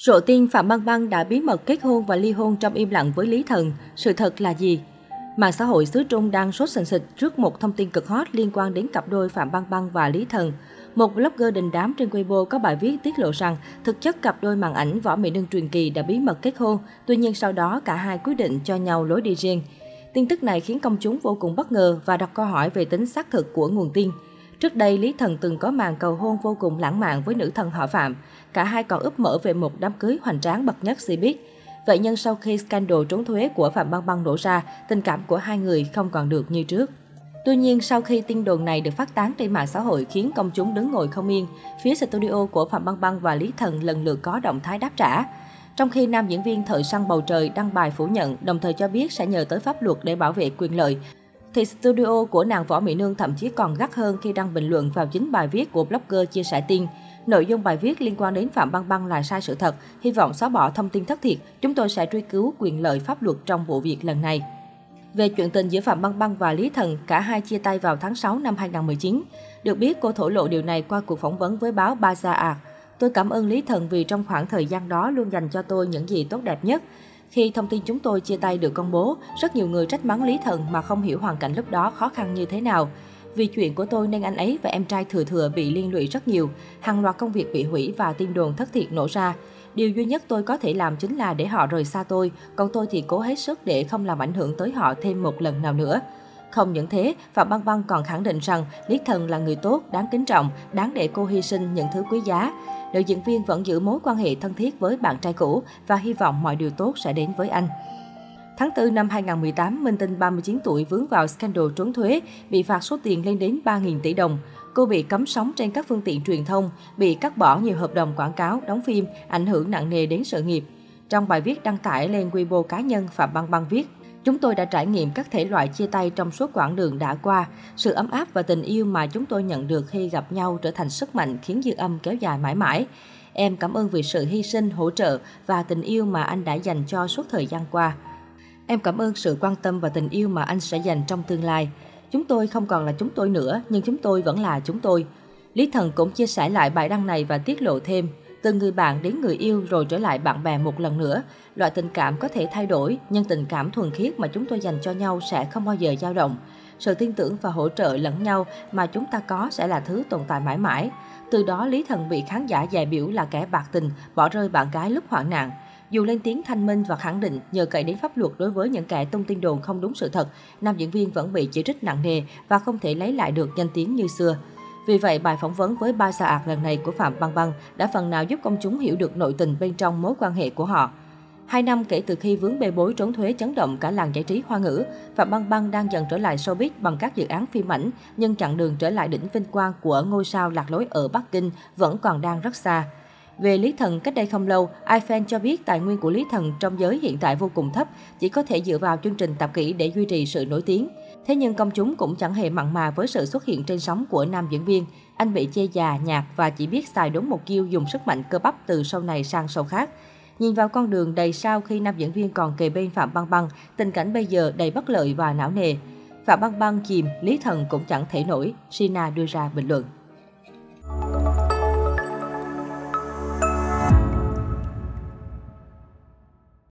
Rộ tin Phạm Băng Băng đã bí mật kết hôn và ly hôn trong im lặng với Lý Thần. Sự thật là gì? Mạng xã hội xứ Trung đang sốt sình sịch trước một thông tin cực hot liên quan đến cặp đôi Phạm Băng Băng và Lý Thần. Một blogger đình đám trên Weibo có bài viết tiết lộ rằng thực chất cặp đôi màn ảnh Võ Mỹ Nương truyền kỳ đã bí mật kết hôn, tuy nhiên sau đó cả hai quyết định cho nhau lối đi riêng. Tin tức này khiến công chúng vô cùng bất ngờ và đặt câu hỏi về tính xác thực của nguồn tin. Trước đây, Lý Thần từng có màn cầu hôn vô cùng lãng mạn với nữ thần họ Phạm. Cả hai còn úp mở về một đám cưới hoành tráng bậc nhất si biết. Vậy nhưng sau khi scandal trốn thuế của Phạm Băng Băng nổ ra, tình cảm của hai người không còn được như trước. Tuy nhiên, sau khi tin đồn này được phát tán trên mạng xã hội khiến công chúng đứng ngồi không yên, phía studio của Phạm Băng Băng và Lý Thần lần lượt có động thái đáp trả. Trong khi nam diễn viên Thợ săn bầu trời đăng bài phủ nhận, đồng thời cho biết sẽ nhờ tới pháp luật để bảo vệ quyền lợi, thì studio của nàng Võ Mỹ Nương thậm chí còn gắt hơn khi đăng bình luận vào chính bài viết của blogger chia sẻ tin. Nội dung bài viết liên quan đến Phạm Băng Băng là sai sự thật, hy vọng xóa bỏ thông tin thất thiệt, chúng tôi sẽ truy cứu quyền lợi pháp luật trong vụ việc lần này. Về chuyện tình giữa Phạm Băng Băng và Lý Thần, cả hai chia tay vào tháng 6 năm 2019. Được biết, cô thổ lộ điều này qua cuộc phỏng vấn với báo Bazaar. Tôi cảm ơn Lý Thần vì trong khoảng thời gian đó luôn dành cho tôi những gì tốt đẹp nhất. Khi thông tin chúng tôi chia tay được công bố, rất nhiều người trách mắng Lý Thần mà không hiểu hoàn cảnh lúc đó khó khăn như thế nào. Vì chuyện của tôi nên anh ấy và em trai thừa thừa bị liên lụy rất nhiều, hàng loạt công việc bị hủy và tin đồn thất thiệt nổ ra. Điều duy nhất tôi có thể làm chính là để họ rời xa tôi, còn tôi thì cố hết sức để không làm ảnh hưởng tới họ thêm một lần nào nữa. Không những thế, Phạm Băng Băng còn khẳng định rằng Lý Thần là người tốt, đáng kính trọng, đáng để cô hy sinh những thứ quý giá. Nữ diễn viên vẫn giữ mối quan hệ thân thiết với bạn trai cũ và hy vọng mọi điều tốt sẽ đến với anh. Tháng 4 năm 2018, Minh Tinh 39 tuổi vướng vào scandal trốn thuế, bị phạt số tiền lên đến 3.000 tỷ đồng. Cô bị cấm sóng trên các phương tiện truyền thông, bị cắt bỏ nhiều hợp đồng quảng cáo, đóng phim, ảnh hưởng nặng nề đến sự nghiệp. Trong bài viết đăng tải lên Weibo cá nhân, Phạm Băng Băng viết, Chúng tôi đã trải nghiệm các thể loại chia tay trong suốt quãng đường đã qua. Sự ấm áp và tình yêu mà chúng tôi nhận được khi gặp nhau trở thành sức mạnh khiến dư âm kéo dài mãi mãi. Em cảm ơn vì sự hy sinh, hỗ trợ và tình yêu mà anh đã dành cho suốt thời gian qua. Em cảm ơn sự quan tâm và tình yêu mà anh sẽ dành trong tương lai. Chúng tôi không còn là chúng tôi nữa, nhưng chúng tôi vẫn là chúng tôi. Lý Thần cũng chia sẻ lại bài đăng này và tiết lộ thêm, từ người bạn đến người yêu rồi trở lại bạn bè một lần nữa. Loại tình cảm có thể thay đổi, nhưng tình cảm thuần khiết mà chúng tôi dành cho nhau sẽ không bao giờ dao động. Sự tin tưởng và hỗ trợ lẫn nhau mà chúng ta có sẽ là thứ tồn tại mãi mãi. Từ đó Lý Thần bị khán giả dè biểu là kẻ bạc tình, bỏ rơi bạn gái lúc hoạn nạn. Dù lên tiếng thanh minh và khẳng định nhờ cậy đến pháp luật đối với những kẻ tung tin đồn không đúng sự thật, nam diễn viên vẫn bị chỉ trích nặng nề và không thể lấy lại được danh tiếng như xưa. Vì vậy, bài phỏng vấn với ba Sa lần này của Phạm Băng Băng đã phần nào giúp công chúng hiểu được nội tình bên trong mối quan hệ của họ. Hai năm kể từ khi vướng bê bối trốn thuế chấn động cả làng giải trí hoa ngữ, Phạm Băng Băng đang dần trở lại showbiz bằng các dự án phim ảnh, nhưng chặng đường trở lại đỉnh vinh quang của ngôi sao lạc lối ở Bắc Kinh vẫn còn đang rất xa. Về Lý Thần, cách đây không lâu, iFan cho biết tài nguyên của Lý Thần trong giới hiện tại vô cùng thấp, chỉ có thể dựa vào chương trình tạp kỹ để duy trì sự nổi tiếng. Thế nhưng công chúng cũng chẳng hề mặn mà với sự xuất hiện trên sóng của nam diễn viên. Anh bị chê già, nhạt và chỉ biết xài đúng một kiêu dùng sức mạnh cơ bắp từ sau này sang sau khác. Nhìn vào con đường đầy sao khi nam diễn viên còn kề bên Phạm Băng Băng, tình cảnh bây giờ đầy bất lợi và não nề. Phạm Băng Băng chìm, Lý Thần cũng chẳng thể nổi, Sina đưa ra bình luận.